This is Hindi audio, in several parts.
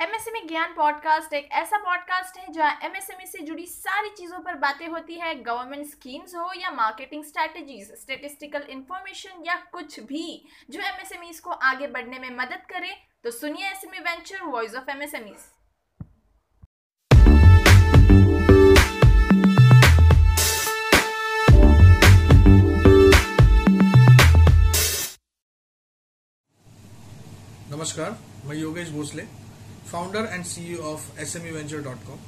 एमएसएमई ज्ञान पॉडकास्ट एक ऐसा पॉडकास्ट है जहाँ एमएसएमई से जुड़ी सारी चीज़ों पर बातें होती है गवर्नमेंट स्कीम्स हो या मार्केटिंग स्ट्रेटजीज स्टेटिस्टिकल इंफॉर्मेशन या कुछ भी जो एमएसएमई को आगे बढ़ने में मदद करे। तो सुनिए SME venture voice of MSMEs नमस्कार, मैं Yogesh Bhosle. Founder and CEO of S M venture dot com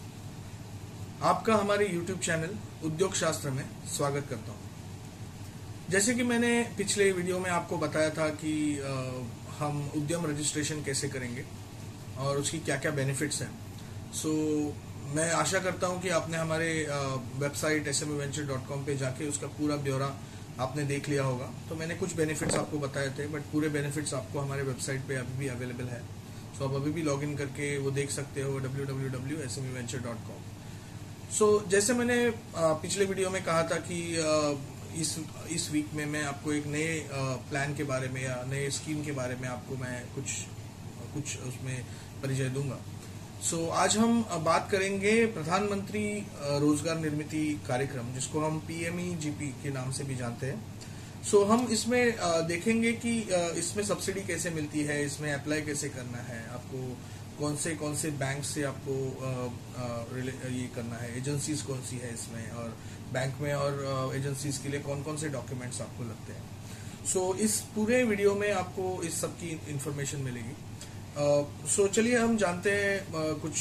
आपका हमारे यूट्यूब चैनल उद्योग शास्त्र में स्वागत करता हूँ। जैसे कि मैंने पिछले वीडियो में आपको बताया था कि आ, हम उद्यम रजिस्ट्रेशन कैसे करेंगे और उसकी क्या क्या बेनिफिट्स हैं। सो so, मैं आशा करता हूँ कि आपने हमारे वेबसाइट एस एम पर जाके उसका पूरा ब्यौरा आपने देख लिया होगा। तो मैंने कुछ बेनिफिट्स आपको बताए थे बट पूरे बेनिफिट्स आपको हमारे वेबसाइट पे अभी भी अवेलेबल है। सो so, आप अभी भी लॉग इन करके वो देख सकते हो W W W S M venture dot com so जैसे मैंने पिछले वीडियो में कहा था कि इस इस वीक में मैं आपको एक नए प्लान के बारे में या नए स्कीम के बारे में आपको मैं कुछ कुछ उसमें परिचय दूँगा। सो so, आज हम बात करेंगे प्रधानमंत्री रोज़गार निर्मिति कार्यक्रम जिसको हम पीएमई जीपी के नाम से भी जानते हैं। सो हम इसमें देखेंगे कि इसमें सब्सिडी कैसे मिलती है इसमें अप्लाई कैसे करना है आपको कौन से कौन से बैंक से आपको ये करना है एजेंसीज कौन सी है इसमें और बैंक में और एजेंसीज के लिए कौन कौन से डॉक्यूमेंट्स आपको लगते हैं। सो so, इस पूरे वीडियो में आपको इस सब की इंफॉर्मेशन मिलेगी। सो uh, so, चलिए हम जानते हैं कुछ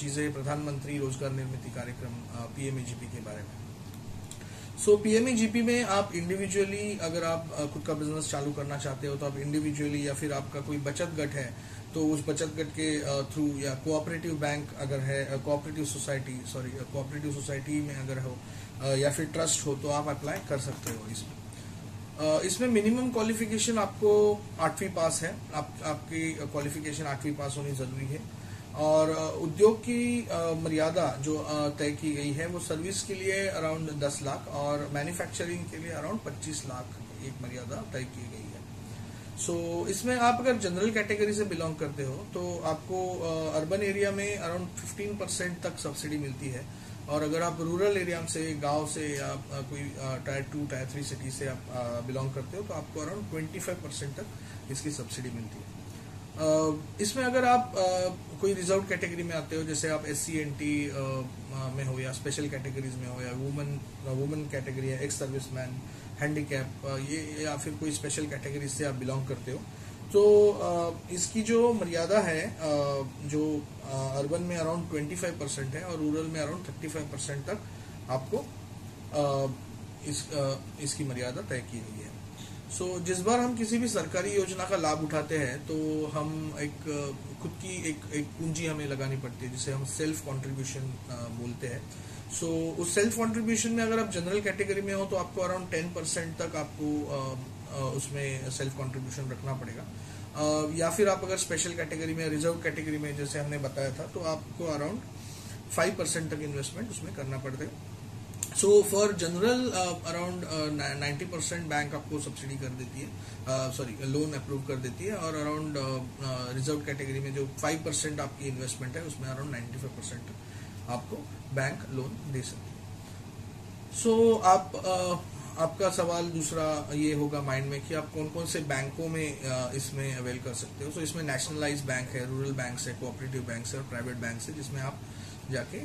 चीज़ें प्रधानमंत्री रोज़गार निर्मित कार्यक्रम पीएमईजीपी के बारे में। सो पीएमईजीपी में आप इंडिविजुअली अगर आप खुद का बिज़नेस चालू करना चाहते हो तो आप इंडिविजुअली या फिर आपका कोई बचत गट है तो उस बचत गट के थ्रू या कोऑपरेटिव बैंक अगर है cooperative society sorry cooperative society में अगर हो या फिर ट्रस्ट हो तो आप अप्लाई कर सकते हो इसमें। इसमें मिनिमम क्वालिफिकेशन आपको आठवीं पास है। आप, आपकी क्वालिफिकेशन आठवीं पास होनी ज़रूरी है। और उद्योग की मर्यादा जो तय की गई है वो सर्विस के लिए अराउंड 10 लाख और मैन्युफैक्चरिंग के लिए अराउंड 25 लाख एक मर्यादा तय की गई है। सो so, इसमें आप अगर जनरल कैटेगरी से बिलोंग करते हो तो आपको अर्बन एरिया में अराउंड 15 परसेंट तक सब्सिडी मिलती है और अगर आप रूरल एरिया से गाँव से या कोई tier two tier three city से आप बिलोंग करते हो तो आपको अराउंड ट्वेंटी फाइव परसेंट तक इसकी सब्सिडी मिलती है। इसमें अगर आप कोई रिज़र्व कैटेगरी में आते हो, जैसे आप एस सी एन टी में हो या स्पेशल कैटेगरीज में हो या वुमेन वुमेन कैटेगरी है एक्स सर्विस मैन हैंडीकैप ये, या फिर कोई स्पेशल कैटेगरी से आप बिलोंग करते हो तो इसकी जो मर्यादा है जो अर्बन में अराउंड 25 परसेंट है और रूरल में अराउंड 35 परसेंट तक आपको इस इसकी मर्यादा तय की गई है। सो so, जिस बार हम किसी भी सरकारी योजना का लाभ उठाते हैं तो हम एक खुद की एक एक पूंजी हमें लगानी पड़ती है जिसे हम सेल्फ कंट्रीब्यूशन बोलते हैं। सो so, उस सेल्फ कंट्रीब्यूशन में अगर आप जनरल कैटेगरी में हो तो आपको अराउंड टेन परसेंट तक आपको उसमें सेल्फ कंट्रीब्यूशन रखना पड़ेगा। या फिर आप अगर स्पेशल कैटेगरी में रिज़र्व कैटेगरी में जैसे हमने बताया था तो आपको अराउंड फाइव परसेंट तक इन्वेस्टमेंट उसमें करना पड़ता है। So for general around ninety percent bank आपको सब्सिडी कर देती है। सॉरी लोन अप्रूव कर देती है और अराउंड रिज़र्व कैटेगरी में जो फाइव परसेंट आपकी इन्वेस्टमेंट है उसमें अराउंड नाइन्टी फाइव परसेंट आपको बैंक लोन दे सकती है। सो so, आप uh, आपका सवाल दूसरा ये होगा माइंड में कि आप कौन कौन से बैंकों में इसमें अवेल कर सकते हो। तो इसमें नेशनलाइज बैंक है रूरल बैंक है कोऑपरेटिव बैंक है और प्राइवेट बैंक है जिसमें आप जाके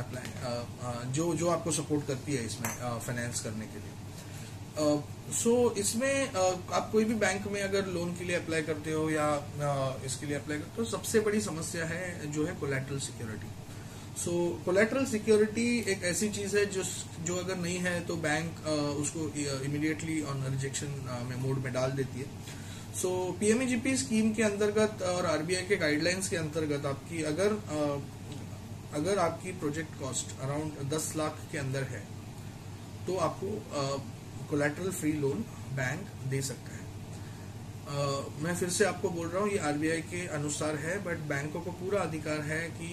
अप्लाई जो जो आपको सपोर्ट करती है इसमें फाइनेंस करने के लिए। सो uh, so, इसमें uh, आप कोई भी बैंक में अगर लोन के लिए अप्लाई करते हो या uh, इसके लिए अप्लाई करते हो सबसे बड़ी समस्या है जो है collateral security so collateral security एक ऐसी चीज़ है जो जो अगर नहीं है तो बैंक उसको इमिडिएटली ऑन रिजेक्शन में मोड में डाल देती है। सो पीएमईजीपी स्कीम के अंतर्गत और आरबीआई के गाइडलाइंस के अंतर्गत आपकी अगर अगर आपकी प्रोजेक्ट कॉस्ट अराउंड 10 लाख के अंदर है तो आपको कोलेट्रल फ्री लोन बैंक दे सकता है। मैं फिर से आपको बोल रहा हूँ, ये आरबीआई के अनुसार है बट बैंकों को पूरा अधिकार है कि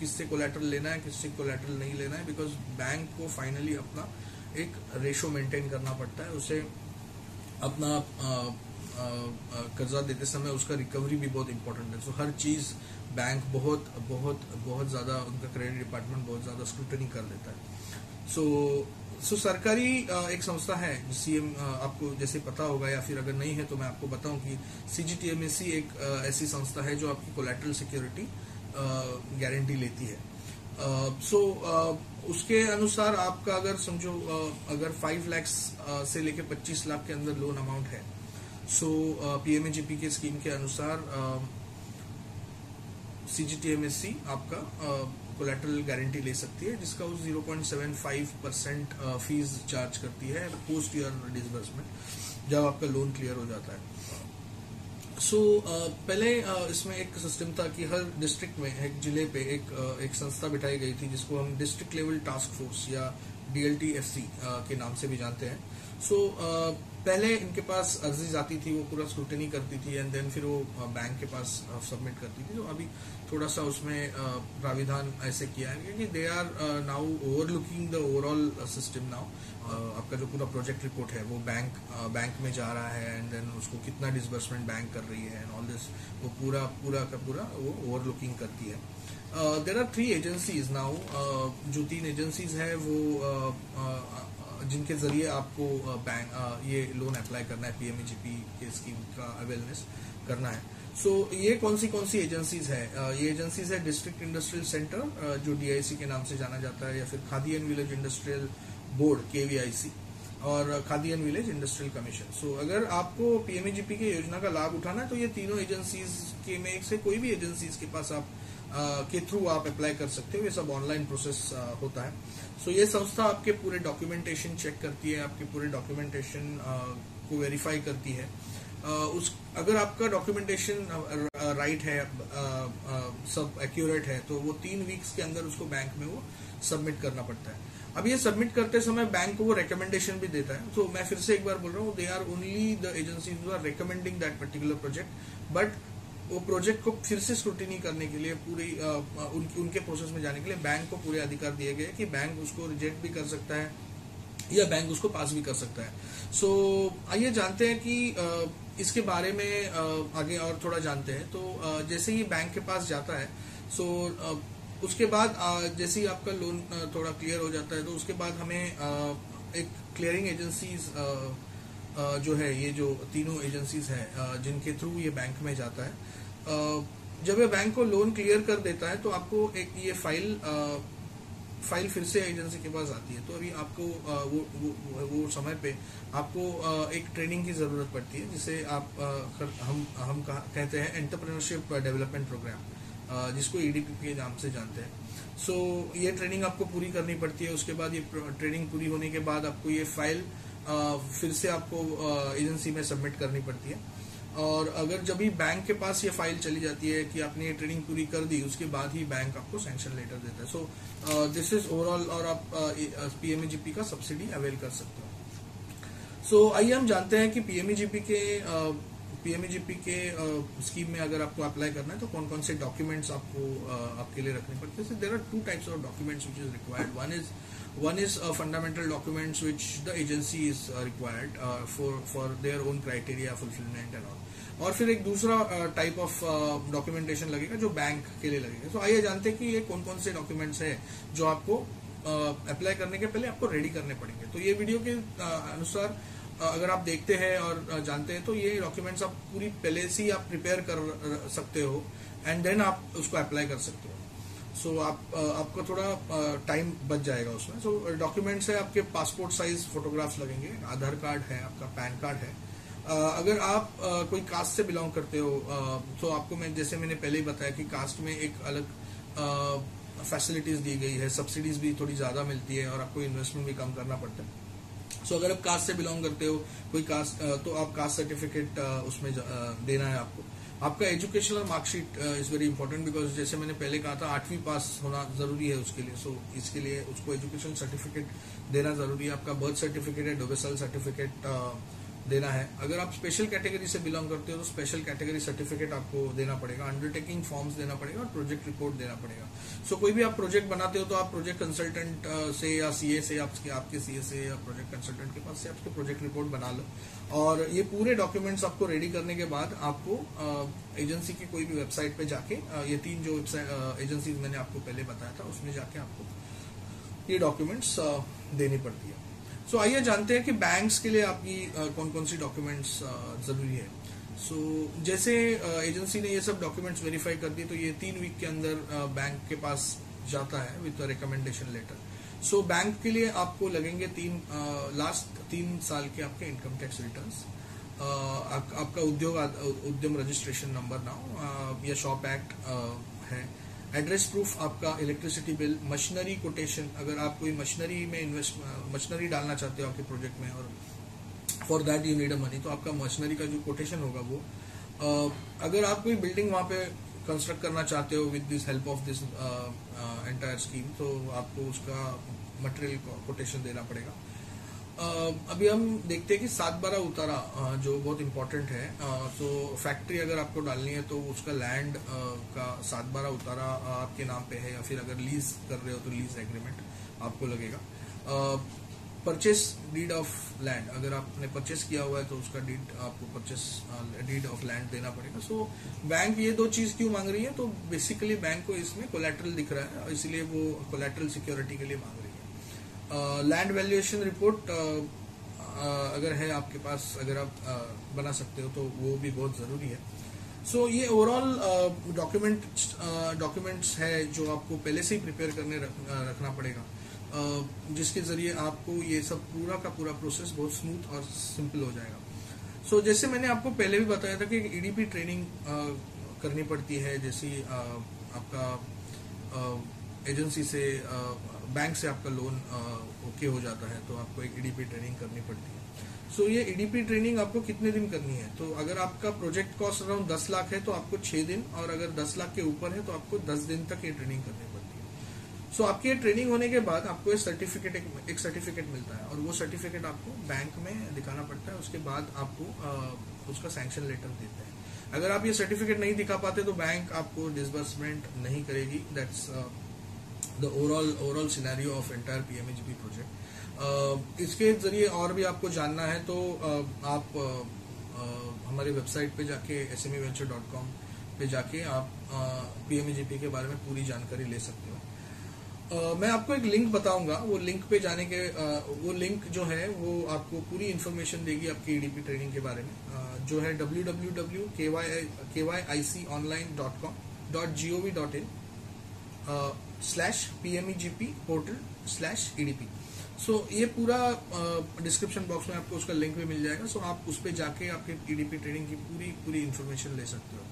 किससे कोलेट्रल लेना है, किससे कोलेट्रल नहीं लेना है बिकॉज़ बैंक को फाइनली अपना एक रेशो मेंटेन करना पड़ता है, उसे अपना कर्जा देते समय उसका रिकवरी भी बहुत इंपॉर्टेंट है। सो हर चीज़ बैंक बहुत बहुत बहुत ज़्यादा उनका क्रेडिट डिपार्टमेंट बहुत ज़्यादा स्क्रूटनी कर देता है। सो सो सरकारी एक संस्था है सीएम आपको जैसे पता होगा या फिर अगर नहीं है तो मैं आपको बताऊँ कि सीजीटीएमएसी एक ऐसी संस्था है जो आपकी कोलेट्रल सिक्योरिटी गारंटी लेती है। सो uh, so, uh, उसके अनुसार आपका अगर समझो uh, अगर फाइव लैक्स से लेके पच्चीस लाख के अंदर लोन अमाउंट है सो पीएमएजीपी के स्कीम के अनुसार सीजीटीएमएससी आपका कोलेट्रल गारंटी ले सकती है जिसका वो 0.75 परसेंट फ़ीस चार्ज करती है पोस्ट ईयर डिसबर्समेंट जब आपका लोन क्लियर हो जाता है। सो so, uh, पहले uh, इसमें एक सिस्टम था कि हर डिस्ट्रिक्ट में एक ज़िले पे एक uh, एक संस्था बिठाई गई थी जिसको हम डिस्ट्रिक्ट लेवल टास्क फोर्स या डीएलटी एफसी के नाम से भी जानते हैं। सो so, पहले इनके पास अर्जी जाती थी वो पूरा स्क्रूटनी करती थी एंड देन फिर वो बैंक के पास सबमिट करती थी। तो अभी थोड़ा सा उसमें प्राविधान ऐसे किया है क्योंकि they are now overlooking the overall system now आपका जो पूरा प्रोजेक्ट रिपोर्ट है वो बैंक बैंक में जा रहा है एंड देन उसको कितना डिसबर्समेंट बैंक कर रही है एंड ऑल दिस वो पूरा पूरा का पूरा वो ओवरलुकिंग करती है। There are three agencies now जो तीन एजेंसीज है वो uh, uh, जिनके ज़रिए आपको बैंक uh, ये लोन अप्लाई करना है पीएमईजीपी के स्कीम का अवेयरनेस करना है। सो so, ये कौन सी कौन सी एजेंसीज है ये एजेंसीज है डिस्ट्रिक्ट इंडस्ट्रियल सेंटर जो डीआईसी के नाम से जाना जाता है या फिर Khadi and village industrial board KVIC और Khadi and village industrial commission. So अगर आपको पीएमईजीपी की योजना का लाभ उठाना है तो ये तीनों एजेंसीज के में से कोई भी एजेंसीज के पास आप के थ्रू आप अप्लाई कर सकते हो। ये सब ऑनलाइन प्रोसेस होता है। सो so, ये संस्था आपके पूरे डॉक्यूमेंटेशन चेक करती है आपके पूरे डॉक्यूमेंटेशन को वेरीफाई करती है। उस अगर आपका डॉक्यूमेंटेशन राइट है सब एक्यूरेट है तो वो तीन वीक्स के अंदर उसको बैंक में वो सबमिट करना पड़ता है। अब ये सबमिट करते समय बैंक को वो रिकमेंडेशन भी देता है। तो मैं फिर से एक बार बोल रहा हूँ they are only the agency are recommending that particular project but वो प्रोजेक्ट को फिर से स्क्रूटिनी करने के लिए पूरी उन, उनके प्रोसेस में जाने के लिए बैंक को पूरे अधिकार दिए गए कि बैंक उसको रिजेक्ट भी कर सकता है या बैंक उसको पास भी कर सकता है। सो so, आइए जानते हैं कि इसके बारे में आगे और थोड़ा जानते हैं। तो जैसे ही बैंक के पास जाता है सो so, उसके बाद जैसे ही आपका लोन थोड़ा क्लियर हो जाता है तो उसके बाद हमें एक क्लियरिंग एजेंसीज जो है ये जो तीनों एजेंसीज हैं जिनके थ्रू ये बैंक में जाता है जब ये बैंक को लोन क्लियर कर देता है तो आपको एक ये फ़ाइल फ़ाइल फिर से एजेंसी के पास आती है। तो अभी आपको वो वो, वो समय पे आपको एक ट्रेनिंग की ज़रूरत पड़ती है जिसे आप हम हम कहते हैं एंटरप्रेन्योरशिप डेवलपमेंट प्रोग्राम जिसको ईडीपी के नाम से जानते हैं। सो so, ये ट्रेनिंग आपको पूरी करनी पड़ती है। उसके बाद ये ट्रेनिंग पूरी होने के बाद आपको ये फ़ाइल फिर से आपको एजेंसी में सबमिट करनी पड़ती है। और अगर जब भी बैंक के पास ये फ़ाइल चली जाती है कि आपने ये ट्रेनिंग पूरी कर दी, उसके बाद ही बैंक आपको सेंक्शन लेटर देता है। सो दिस इज़ ओवरऑल और आप पीएमईजीपी का सब्सिडी अवेल कर सकते हो। सो आइए हम जानते हैं कि पीएमईजीपी के पीएमईजीपी के स्कीम uh, में अगर आपको अप्लाई करना है तो कौन कौन से डॉक्यूमेंट्स आपको uh, आपके लिए रखने पड़ते हैं? There are two types of documents which is required one is uh, fundamental documents which the agency is uh, required uh, for for their own criteria fulfillment and all. और फिर एक दूसरा टाइप ऑफ़ डॉक्यूमेंटेशन लगेगा जो बैंक के लिए लगेगा। तो so, आइए जानते हैं कि ये कौन कौन से डॉक्यूमेंट्स है जो आपको अप्लाई करने के पहले आपको रेडी करने पड़ेंगे। तो ये वीडियो के अनुसार अगर आप देखते हैं और जानते हैं तो ये डॉक्यूमेंट्स आप पूरी पहले से ही आप प्रिपेयर कर सकते हो एंड देन आप उसको अप्लाई कर सकते हो। सो so, आप आपका थोड़ा टाइम बच जाएगा उसमें। सो so, डॉक्यूमेंट्स है आपके पासपोर्ट साइज़ फोटोग्राफ्स लगेंगे आधार कार्ड है आपका पैन कार्ड है। अगर आप कोई कास्ट से बिलोंग करते हो तो आपको मैं जैसे मैंने पहले ही बताया कि कास्ट में एक अलग फैसिलिटीज़ दी गई है सब्सिडीज भी थोड़ी ज़्यादा मिलती है और आपको इन्वेस्टमेंट भी कम करना पड़ता है। सो so, अगर आप कास्ट से बिलोंग करते हो कोई कास्ट तो आप कास्ट सर्टिफिकेट उसमें देना है आपको। आपका educational marksheet is very important because जैसे मैंने पहले कहा था आठवीं पास होना ज़रूरी है उसके लिए। सो so, इसके लिए उसको एजुकेशन सर्टिफिकेट देना ज़रूरी है। आपका बर्थ सर्टिफिकेट है डोबेसल सर्टिफिकेट देना है। अगर आप स्पेशल कैटेगरी से बिलोंग करते हो तो स्पेशल कैटेगरी सर्टिफिकेट आपको देना पड़ेगा। अंडरटेकिंग फॉर्म्स देना पड़ेगा और प्रोजेक्ट रिपोर्ट देना पड़ेगा। सो so, कोई भी आप प्रोजेक्ट बनाते हो तो आप प्रोजेक्ट कंसल्टेंट से या सीए से आपके आपके सीए से या प्रोजेक्ट कंसल्टेंट के पास से आपके प्रोजेक्ट रिपोर्ट बना लो। और ये पूरे डॉक्यूमेंट्स आपको रेडी करने के बाद आपको एजेंसी की कोई भी वेबसाइट पे जाके ये तीन जो एजेंसी मैंने आपको पहले बताया था उसमें जाके आपको ये डॉक्यूमेंट्स देनी पड़ती है। सो आइए जानते हैं कि बैंक्स के लिए आपकी कौन कौन सी डॉक्यूमेंट्स ज़रूरी है। सो so, जैसे एजेंसी ने ये सब डॉक्यूमेंट्स वेरीफाई कर दिए तो ये तीन वीक के अंदर बैंक के पास जाता है with recommendation letter so bank के लिए आपको लगेंगे तीन लास्ट तीन साल के आपके इनकम टैक्स रिटर्न आपका Udyog Udyam registration number now या शॉप एक्ट है। एड्रेस प्रूफ आपका इलेक्ट्रिसिटी बिल मशीनरी कोटेशन अगर आप कोई मशीनरी में इन्वेस्ट मशीनरी डालना चाहते हो आपके प्रोजेक्ट में और for that you need a money तो आपका मशीनरी का जो कोटेशन होगा वो अगर आप कोई बिल्डिंग वहाँ पे कंस्ट्रक्ट करना चाहते हो with this help of this entire scheme तो आपको उसका मटेरियल कोटेशन देना पड़ेगा। अभी हम देखते हैं कि सात बारह उतारा जो बहुत इंपॉर्टेंट है। तो फैक्ट्री अगर आपको डालनी है तो उसका लैंड का सात बारह उतारा आपके नाम पे है या फिर अगर लीज कर रहे हो तो लीज एग्रीमेंट आपको लगेगा। परचेस डीड ऑफ़ लैंड अगर आपने परचेस किया हुआ है तो उसका डीड आपको परचेस डीड ऑफ़ लैंड देना पड़ेगा। सो बैंक ये दो चीज़ क्यों मांग रही है? तो बेसिकली बैंक को इसमें कोलेट्रल दिख रहा है इसलिए वो कोलेट्रल सिक्योरिटी के लिए मांग लैंड वैल्यूएशन रिपोर्ट अगर है आपके पास अगर आप uh, बना सकते हो तो वो भी बहुत ज़रूरी है। सो so, ये ओवरऑल डॉक्यूमेंट डॉक्यूमेंट्स है जो आपको पहले से ही प्रिपेयर करने रख, रखना पड़ेगा। uh, जिसके ज़रिए आपको ये सब पूरा का पूरा प्रोसेस बहुत स्मूथ और सिंपल हो जाएगा। सो so, जैसे मैंने आपको पहले भी बताया था कि ईडीपी ट्रेनिंग uh, करनी पड़ती है जैसी आपका एजेंसी से बैंक से आपका लोन ओके हो जाता है तो आपको एक ईडीपी ट्रेनिंग करनी पड़ती है। सो so, ये ईडीपी ट्रेनिंग आपको कितने दिन करनी है? तो अगर आपका प्रोजेक्ट कॉस्ट अराउंड दस लाख है तो आपको छह दिन और अगर दस लाख के ऊपर है तो आपको दस दिन तक ये ट्रेनिंग करनी पड़ती है। सो so, आपकी ये ट्रेनिंग होने के बाद आपको एक सर्टिफिकेट एक, सर्टिफिकेट मिलता है और वो सर्टिफिकेट आपको बैंक में दिखाना पड़ता है उसके बाद आपको आ, उसका सैंक्शन लेटर देते हैं। अगर आप ये सर्टिफिकेट नहीं दिखा पाते तो बैंक आपको डिसबर्समेंट नहीं करेगी that's the overall overall scenario of entire PMEGP project इसके ज़रिए और भी आपको जानना है तो uh, आप uh, uh, हमारे वेबसाइट पे जाके S M venture dot com पे जाके आप पीएमएजीपी के बारे में पूरी जानकारी ले सकते हो। Uh, मैं आपको एक लिंक बताऊँगा। वो लिंक पे जाने के uh, वो लिंक जो है वो आपको पूरी इन्फॉर्मेशन देगी आपकी ईडीपी ट्रेनिंग के बारे में। Uh, जो है W W W K Y K Y I C online dot com dot G O V dot in slash P M E G P portal slash E D P सो ये पूरा डिस्क्रिप्शन बॉक्स में आपको उसका लिंक भी मिल जाएगा। सो so, आप उस पर जाके आपके ईडीपी ट्रेनिंग की पूरी पूरी इन्फॉर्मेशन ले सकते हो।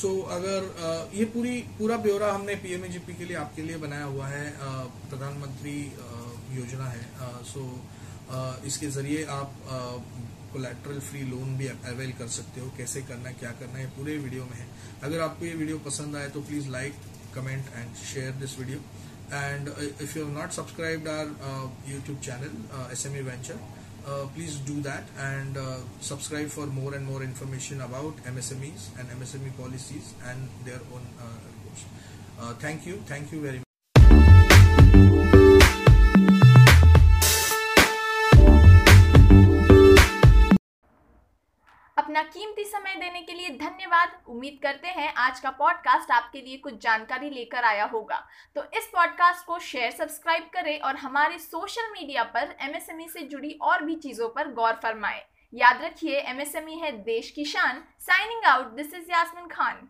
सो so, अगर uh, ये पूरी पूरा ब्यौरा हमने पीएमएजीपी के लिए आपके लिए बनाया हुआ है। प्रधानमंत्री योजना है। सो so, इसके ज़रिए आप कोलेट्रल फ्री लोन भी अवेल कर सकते हो। कैसे करना है क्या करना है पूरे वीडियो में है। अगर आपको ये वीडियो पसंद आए तो please like comment and share this video. And uh, if you have not subscribed our uh, youtube channel uh, sme venture uh, please do that and uh, subscribe for more and more information about msmes and msme policies and their own uh, reports. Thank you. Thank you very much कीमती समय देने के लिए धन्यवाद। उम्मीद करते हैं आज का पॉडकास्ट आपके लिए कुछ जानकारी लेकर आया होगा। तो इस पॉडकास्ट को शेयर सब्सक्राइब करें और हमारे सोशल मीडिया पर एमएसएमई से जुड़ी और भी चीज़ों पर गौर फरमाएँ। याद रखिए एमएसएमई है देश की शान। Signing out this is Yasmin Khan